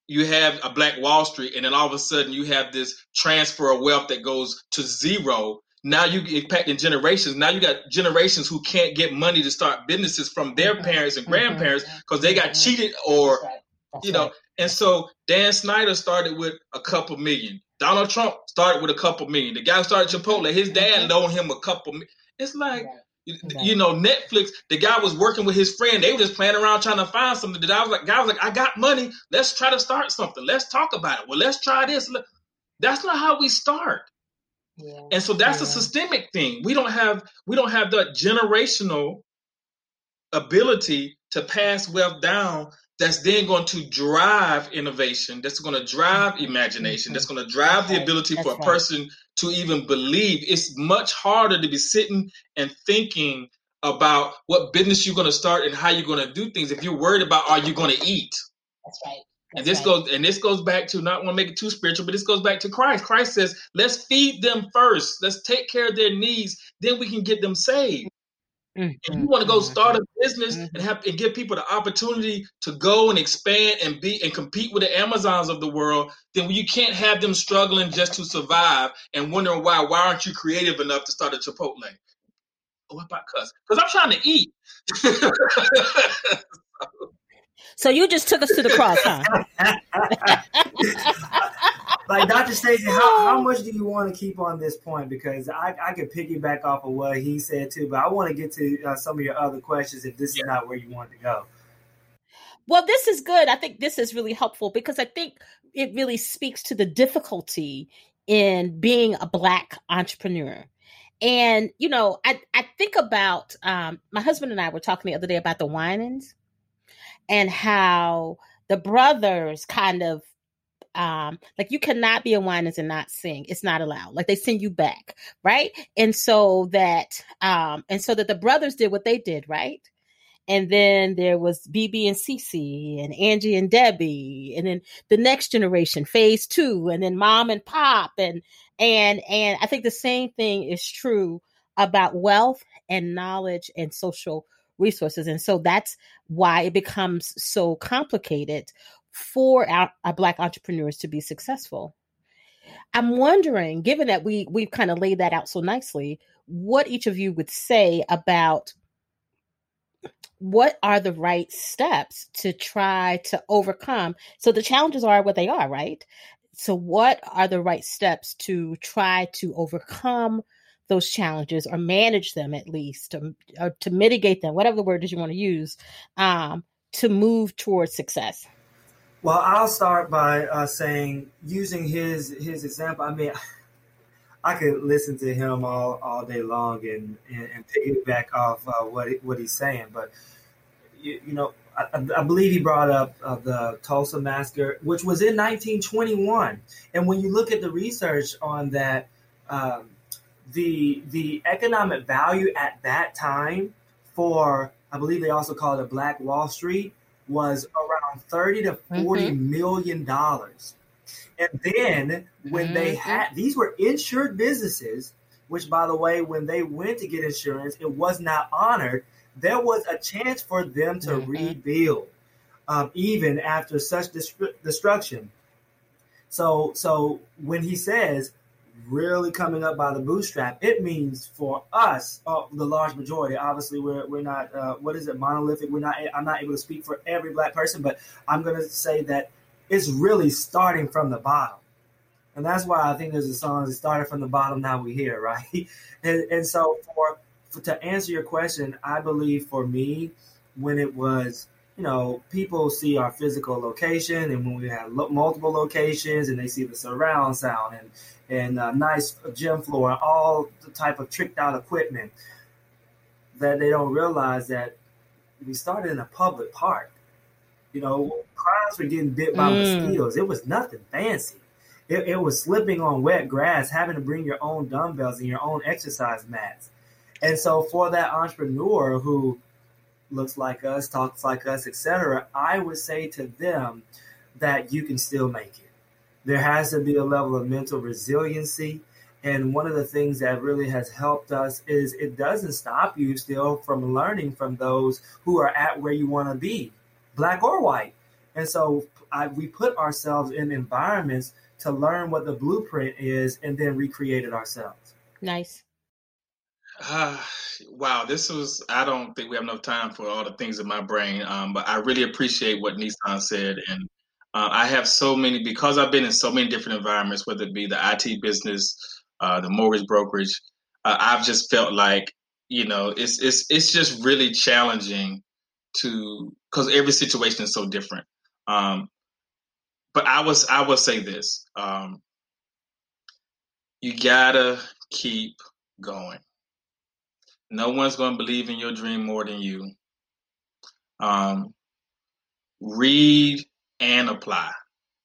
you have a Black Wall Street, and then all of a sudden you have this transfer of wealth that goes to zero now you impacting generations. Now you got generations who can't get money to start businesses from their mm-hmm. parents and mm-hmm. grandparents because they got mm-hmm. cheated or, That's That's you know. Right. And so Dan Snyder started with a couple million. Donald Trump started with a couple million. The guy who started Chipotle, his dad loaned him a couple. Million. It's like. You know, Netflix. The guy was working with his friend. They were just playing around trying to find something. The guy was like, "Guy was like, I got money. Let's try to start something. Let's talk about it. Well, let's try this." That's not how we start. And so that's yeah. a systemic thing. We don't have we don't have that generational ability to pass wealth down that's then going to drive innovation, that's going to drive mm-hmm. imagination, mm-hmm. that's going to drive the ability for a right. person to even believe. It's much harder to be sitting and thinking about what business you're going to start and how you're going to do things if you're worried about are you going to eat. That's right and this right. goes and this goes back to not want to make it too spiritual, but this goes back to Christ. Christ says, "Let's feed them first. Let's take care of their needs. Then we can get them saved." Mm-hmm. If you want to go start a business mm-hmm. and have and give people the opportunity to go and expand and be and compete with the Amazons of the world, then you can't have them struggling just to survive and wondering why why aren't you creative enough to start a Chipotle? What about cuss? Because I'm trying to eat. So you just took us to the cross, huh? like Dr. Stacy, how, how much do you want to keep on this point? Because I, I could piggyback off of what he said too, but I want to get to uh, some of your other questions if this yeah. is not where you want to go. Well, this is good. I think this is really helpful because I think it really speaks to the difficulty in being a black entrepreneur. And you know, I I think about um, my husband and I were talking the other day about the Winans and how the brothers kind of um like you cannot be a Winans and not sing. It's not allowed. Like they send you back right? And so that um and so that the brothers did what they did right? And then there was BeBe and CeCe and Angie and Debbie and then the next generation phase 2 and then mom and pop and and and I think the same thing is true about wealth and knowledge and social resources. And so that's why it becomes so complicated for our, our black entrepreneurs to be successful. I'm wondering given that we we've kind of laid that out so nicely what each of you would say about what are the right steps to try to overcome? So the challenges are what they are right? So what are the right steps to try to overcome those challenges or manage them at least to, or to mitigate them whatever the word is you want to use um, to move towards success well i'll start by uh, saying using his his example i mean I could listen to him all, all day long and, and, and piggyback off uh, what what he's saying. But you, you know, I, I, believe he brought up uh, the Tulsa massacre, which was in 1921. And when you look at the research on that, um, the the economic value at that time for I believe they also called it Black Wall Street was around 30 to 40 mm-hmm. million dollars. And then when mm-hmm. they had these were insured businesses, which by the way, when they went to get insurance, it was not honored. There was a chance for them to mm-hmm. rebuild, um, even after such destruction. So, so when he says really coming up by the bootstrap, it means for us, uh, the large majority. Obviously, we're we're not uh, what is it monolithic. We're not. I'm not able to speak for every black person, but I'm going to say that it's really starting from the bottom. And that's why I think there's a song that started from the bottom, now we're here, right? And, and so for, for to answer your question, I believe for me, when it was, you know, people see our physical location, and when we have lo- multiple locations, and they see the surround sound and and a nice gym floor, and all the type of tricked out equipment, that they don't realize that we started in a public park. You know, crowds were getting bit by mm. mosquitoes. It was nothing fancy. It, it, was slipping on wet grass, having to bring your own dumbbells and your own exercise mats. And so, for that entrepreneur who looks like us, talks like us, etc., I would say to them that you can still make it. There has to be a level of mental resiliency. And one of the things that really has helped us is it doesn't stop you still from learning from those who are at where you want to be, black or white. And so I, we put ourselves in environments to learn what the blueprint is and then recreate it ourselves. Nice. Uh, wow, this was, I don't think we have enough time for all the things in my brain, um, but I really appreciate what Nissan said. And uh, I have so many, because I've been in so many different environments, whether it be the IT business, uh, the mortgage brokerage, uh, I've just felt like, you know, it's, it's, it's just really challenging to, because every situation is so different. Um, but I was I will say this: um, you gotta keep going. No one's going to believe in your dream more than you. Um, read and apply,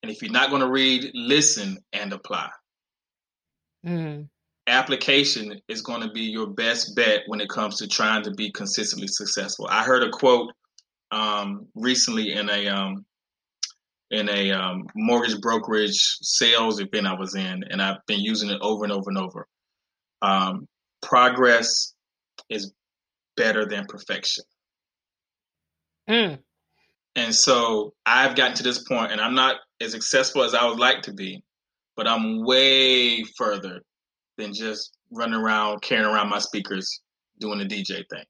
and if you're not going to read, listen and apply. Mm. Application is going to be your best bet when it comes to trying to be consistently successful. I heard a quote um, recently in a um, in a um, mortgage brokerage sales event I was in, and I've been using it over and over and over. Um, progress is better than perfection. Mm. And so I've gotten to this point, and I'm not as successful as I would like to be, but I'm way further than just running around, carrying around my speakers, doing the DJ thing.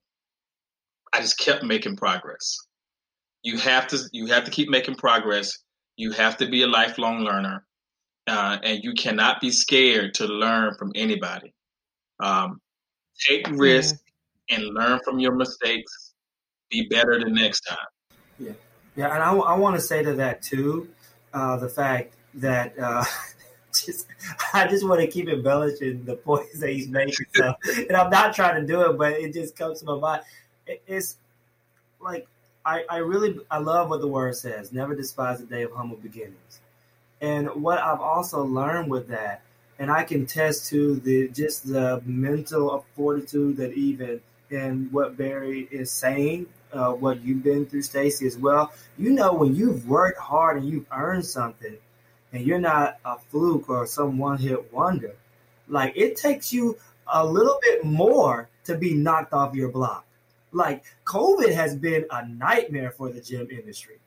I just kept making progress. You have to you have to keep making progress you have to be a lifelong learner, uh, and you cannot be scared to learn from anybody. Um, take risks mm-hmm. and learn from your mistakes. Be better the next time. Yeah, yeah, and I, I want to say to that too, uh, the fact that uh, just I just want to keep embellishing the points that he's making. So, and I'm not trying to do it, but it just comes to my mind. It, it's like I, I really I love what the word says. Never despise the day of humble beginnings. And what I've also learned with that, and I can test to the just the mental fortitude that even in what Barry is saying, uh, what you've been through, Stacy, as well. You know, when you've worked hard and you've earned something, and you're not a fluke or some one hit wonder, like it takes you a little bit more to be knocked off your block. Like COVID has been a nightmare for the gym industry.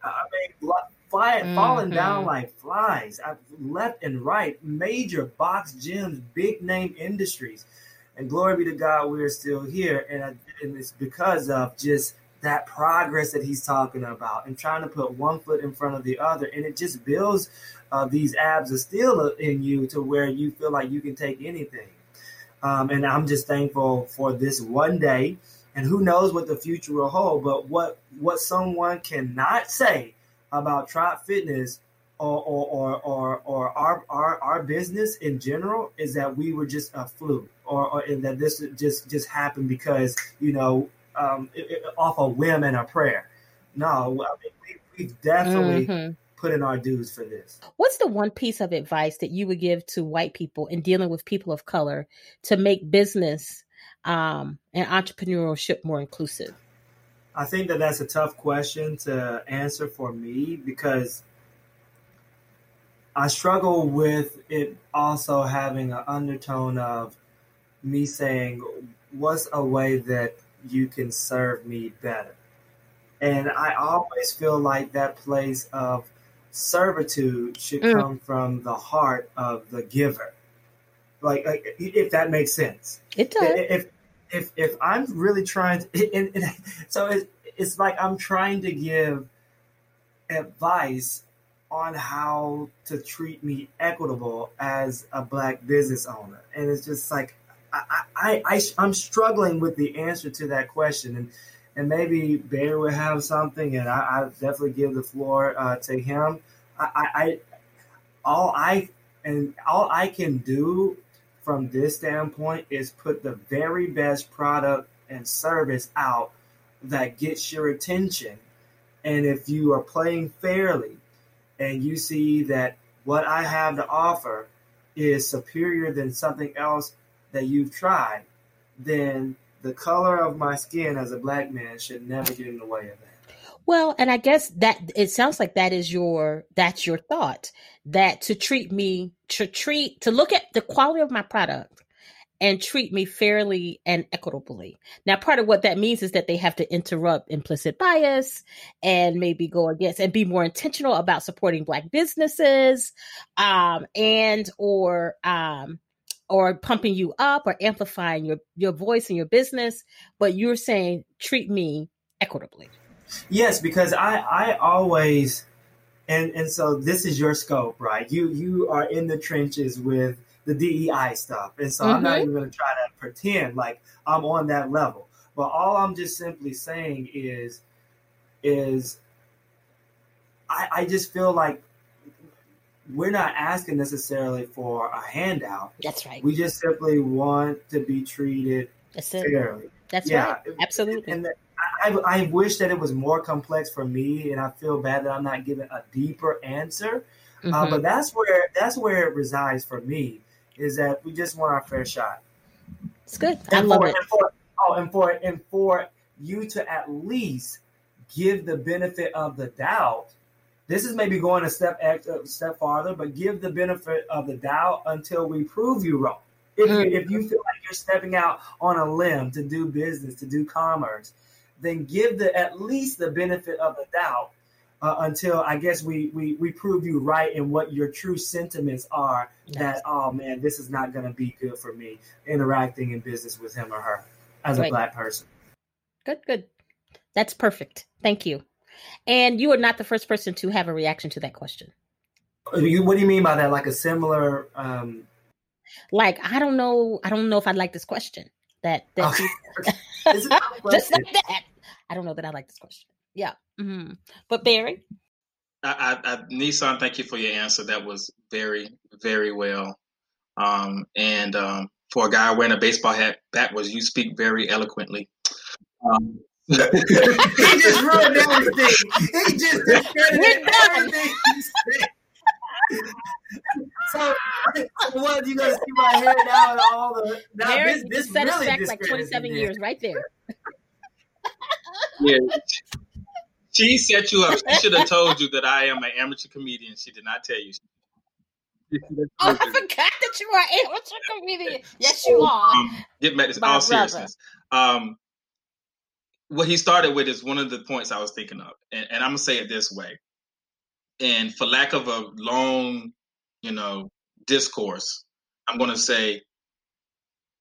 I mean, fly, mm-hmm. falling down like flies, left and right, major box gyms, big name industries. And glory be to God, we're still here. And, and it's because of just that progress that he's talking about and trying to put one foot in front of the other. And it just builds uh, these abs of steel in you to where you feel like you can take anything. Um, and I'm just thankful for this one day. And who knows what the future will hold. But what, what someone cannot say about Trop Fitness or, or, or, or, or our, our, our business in general is that we were just a fluke or, or that this just, just happened because, you know, um, it, it, off a whim and a prayer. No, I mean, we, we've definitely mm-hmm. put in our dues for this. What's the one piece of advice that you would give to white people in dealing with people of color to make business um, and entrepreneurship more inclusive? I think that that's a tough question to answer for me because I struggle with it also having an undertone of me saying, What's a way that you can serve me better. And I always feel like that place of servitude should mm. come from the heart of the giver. Like, like, if that makes sense. It does. If if if I'm really trying to, and, and so it's, it's like I'm trying to give advice on how to treat me equitable as a black business owner, and it's just like I, I, I, I'm struggling with the answer to that question. And, and maybe Barry would have something, and I, I definitely give the floor uh, to him. I, I, all I and all I can do from this standpoint is put the very best product and service out that gets your attention. And if you are playing fairly, and you see that what I have to offer is superior than something else that you've tried, then the color of my skin as a black man should never get in the way of that. Well, and I guess that it sounds like that is your that's your thought that to treat me to treat to look at the quality of my product and treat me fairly and equitably. Now, part of what that means is that they have to interrupt implicit bias and maybe go against and be more intentional about supporting black businesses, um, and or um, or pumping you up or amplifying your your voice and your business but you're saying treat me equitably yes because i i always and and so this is your scope right you you are in the trenches with the dei stuff and so mm-hmm. i'm not mm-hmm. even going to try to pretend like i'm on that level but all i'm just simply saying is is i i just feel like we're not asking necessarily for a handout. That's right. We just simply want to be treated That's fairly. That's yeah. right. Absolutely. And I, I wish that it was more complex for me, and I feel bad that I'm not giving a deeper answer. Uh, mm-hmm. Uh, but that's where that's where it resides for me. Is that we just want our fair shot. It's good. And I love for, it. And for, oh, and for and for you to at least give the benefit of the doubt this is maybe going a step a step farther, but give the benefit of the doubt until we prove you wrong. If, mm-hmm. if you feel like you're stepping out on a limb to do business, to do commerce, then give the at least the benefit of the doubt uh, until I guess we, we we prove you right in what your true sentiments are. Yes. That oh man, this is not going to be good for me interacting in business with him or her as a black person. Good, good. That's perfect. Thank you. And you are not the first person to have a reaction to that question. what do you mean by that? Like a similar um like I don't know I don't know if I like this question. That that okay. just like that. I don't know that I like this question. Yeah. Mm-hmm. But Barry? I, I, I, Nissan, thank you for your answer. That was very, very well. Um, and um, for a guy wearing a baseball hat, that was you speak very eloquently. Um, he just ruined everything. He just discredited everything so, what you gonna see my hair now and all the now this, this set really us back like 27 years right there. Yeah. She set you up. She should have told you that I am an amateur comedian. She did not tell you. oh, I forgot that you are an amateur comedian. Yes, you are. Um, get to all seriousness. Um, what he started with is one of the points I was thinking of, and, and I'm gonna say it this way. And for lack of a long, you know, discourse, I'm gonna say,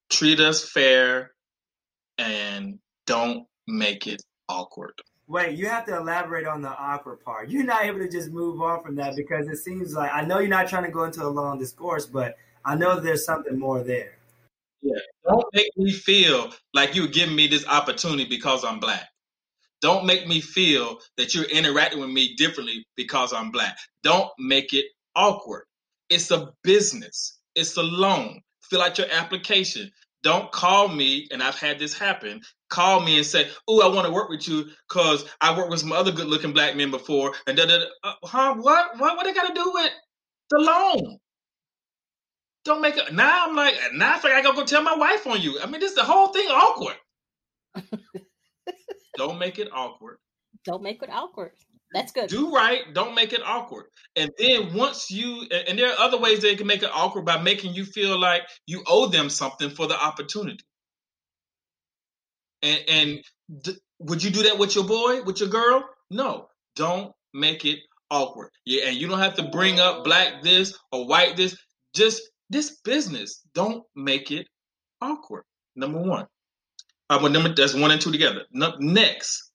treat us fair, and don't make it awkward. Wait, you have to elaborate on the awkward part. You're not able to just move on from that because it seems like I know you're not trying to go into a long discourse, but I know there's something more there. Yeah. Don't make me feel like you're giving me this opportunity because I'm black. Don't make me feel that you're interacting with me differently because I'm black. Don't make it awkward. It's a business. It's a loan. Fill out your application. Don't call me, and I've had this happen. Call me and say, "Oh, I want to work with you because I worked with some other good-looking black men before." And da da. Uh, huh? What? What? What they got to do with the loan? Don't make it. Now I'm like, now I think I gotta go tell my wife on you. I mean, this is the whole thing awkward. don't make it awkward. Don't make it awkward. That's good. Do right. Don't make it awkward. And then once you, and there are other ways they can make it awkward by making you feel like you owe them something for the opportunity. And, and d- would you do that with your boy, with your girl? No. Don't make it awkward. Yeah, and you don't have to bring up black this or white this. Just this business. Don't make it awkward. Number one. Uh, well, number that's one and two together. Next,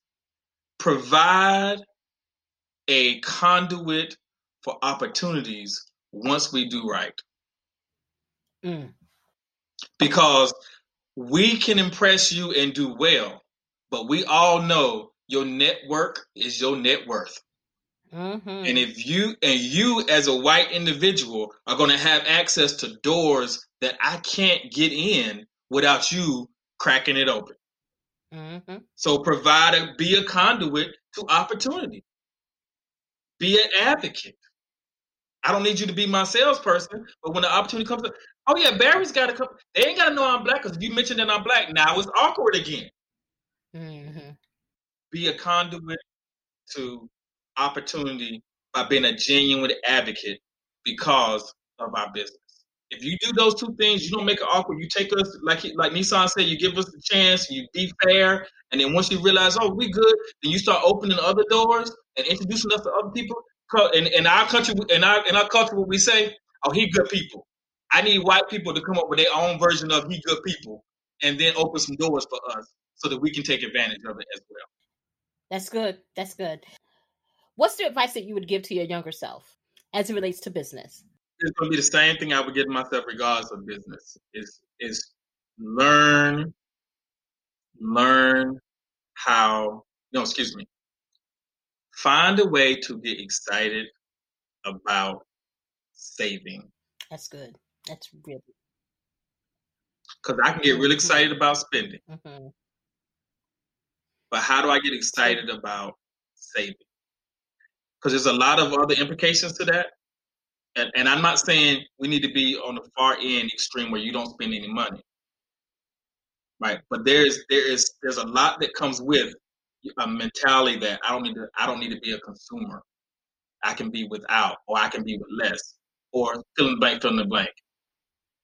provide a conduit for opportunities once we do right. Mm. Because we can impress you and do well, but we all know your network is your net worth. Mm-hmm. And if you and you as a white individual are going to have access to doors that I can't get in without you cracking it open. Mm-hmm. So provide a be a conduit to opportunity. Be an advocate. I don't need you to be my salesperson, but when the opportunity comes up, oh yeah, Barry's got to come. They ain't got to know I'm black because if you mentioned that I'm black, now it's awkward again. Mm-hmm. Be a conduit to opportunity by being a genuine advocate because of our business. If you do those two things, you don't make it awkward. You take us like like Nissan said, you give us the chance, you be fair, and then once you realize, oh, we good, then you start opening other doors and introducing us to other people. In, in our country, in our in our culture, what we say, oh, he good people. I need white people to come up with their own version of he good people, and then open some doors for us so that we can take advantage of it as well. That's good. That's good. What's the advice that you would give to your younger self as it relates to business? It's going to be the same thing I would give myself regardless of business. Is is learn, learn how. No, excuse me. Find a way to get excited about saving. That's good. That's really because I can get really mm-hmm. excited about spending. Mm-hmm. But how do I get excited about saving? because there's a lot of other implications to that. And, and I'm not saying we need to be on the far end extreme where you don't spend any money, right? But there's there is there's a lot that comes with a mentality that I don't need to I don't need to be a consumer. I can be without, or I can be with less, or fill in the blank, fill in the blank.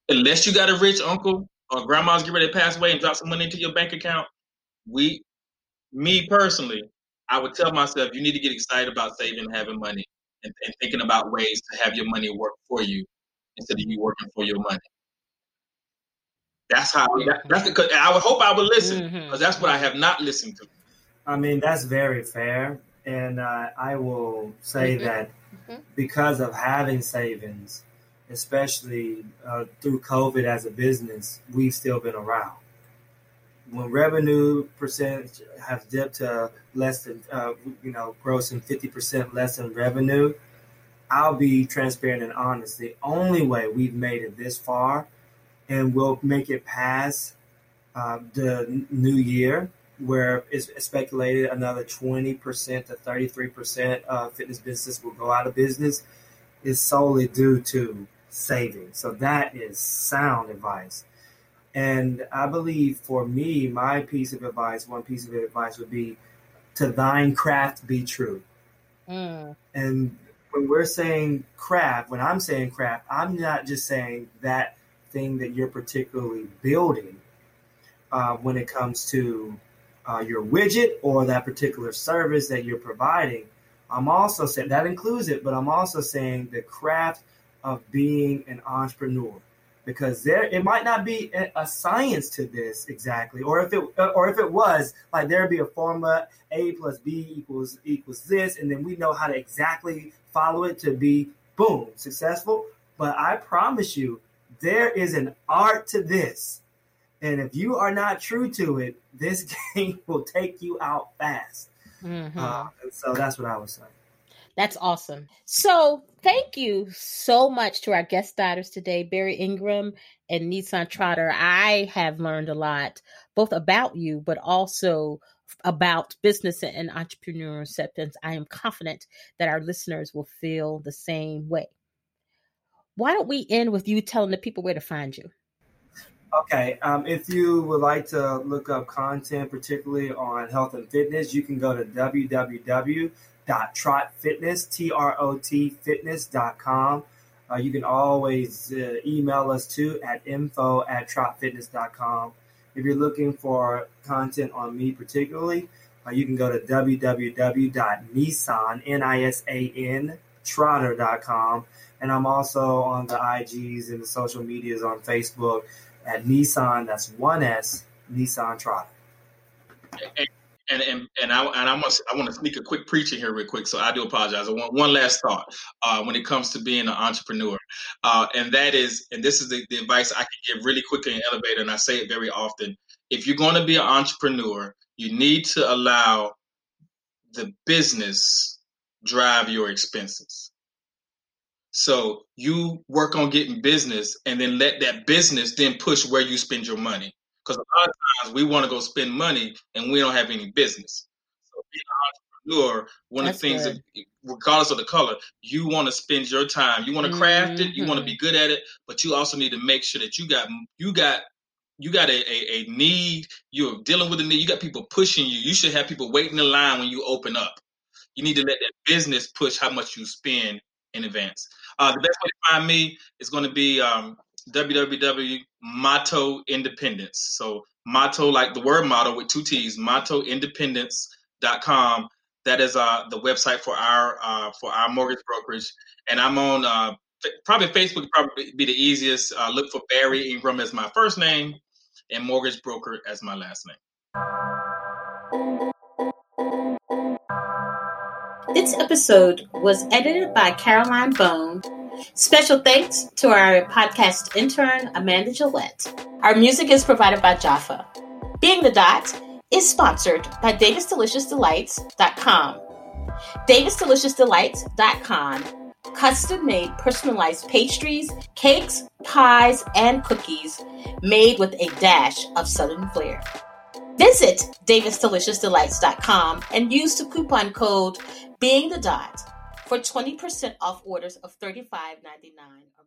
Unless you got a rich uncle or grandma's getting ready to pass away and drop some money into your bank account, we, me personally, I would tell myself you need to get excited about saving and having money and, and thinking about ways to have your money work for you instead of you working for your money. That's how. That, that's because I would hope I would listen because mm-hmm. that's what I have not listened to. I mean, that's very fair, and uh, I will say mm-hmm. that mm-hmm. because of having savings, especially uh, through COVID as a business, we've still been around when revenue percentage has dipped to less than, uh, you know, grossing 50% less than revenue, I'll be transparent and honest. The only way we've made it this far and we'll make it past uh, the new year, where it's speculated another 20% to 33% of fitness business will go out of business, is solely due to saving. So that is sound advice. And I believe for me, my piece of advice, one piece of advice would be to thine craft be true. Mm. And when we're saying craft, when I'm saying craft, I'm not just saying that thing that you're particularly building uh, when it comes to uh, your widget or that particular service that you're providing. I'm also saying that includes it, but I'm also saying the craft of being an entrepreneur because there it might not be a, science to this exactly or if it or if it was like there'd be a formula a plus b equals equals this and then we know how to exactly follow it to be boom successful. But i promise you there is an art to this. And if you are not true to it this game will take you out fast. Mm-hmm. uh, so that's what i was saying that's awesome. So, thank you so much to our guest starters today, Barry Ingram and Nisan Trotter. I have learned a lot, both about you, but also about business and entrepreneur acceptance. I am confident that our listeners will feel the same way. Why don't we end with you telling the people where to find you? Okay. Um, if you would like to look up content, particularly on health and fitness, you can go to www trotfitness, T-R-O-T fitness.com. Uh, you can always uh, email us too at info at trotfitness.com. If you're looking for content on me particularly, uh, you can go to www.nisan, N-I-S-A-N, trotter.com. And I'm also on the IGs and the social medias on Facebook at Nisan, that's one S, Nisan Trotter and and and I and I must I want to sneak a quick preacher here real quick, so I do apologize. I want one last thought uh, when it comes to being an entrepreneur, uh, and that is, and this is the, the advice I can give really quickly in elevator, and I say it very often. If you're going to be an entrepreneur, you need to allow the business drive your expenses. So you work on getting business, and then let that business then push where you spend your money. Because a lot of times we want to go spend money and we don't have any business. So being an entrepreneur, one That's of the things, that, regardless of the color, you want to spend your time. You want to craft mm-hmm. it. You want to be good at it, but you also need to make sure that you got you got you got a, a, a, need. You're dealing with a need. You got people pushing you. You should have people waiting in line when you open up. You need to let that business push how much you spend in advance. Uh, the best way to find me is going to be um, www Motto Independence. So Motto, like the word motto with two T's, mottoindependence.com. That is uh, the website for our uh, for our mortgage brokerage. And I'm on uh, probably Facebook probably be the easiest. Uh, look for Barry Ingram as my first name and mortgage broker as my last name. This episode was edited by Caroline Bone Special thanks to our podcast intern, Amanda Gillette. Our music is provided by Jaffa. Being the Dot is sponsored by DavisDeliciousDelights.com. DavisDeliciousDelights.com custom made personalized pastries, cakes, pies, and cookies made with a dash of Southern flair. Visit DavisDeliciousDelights.com and use the coupon code Being the Dot for 20% off orders of $35.99 or more.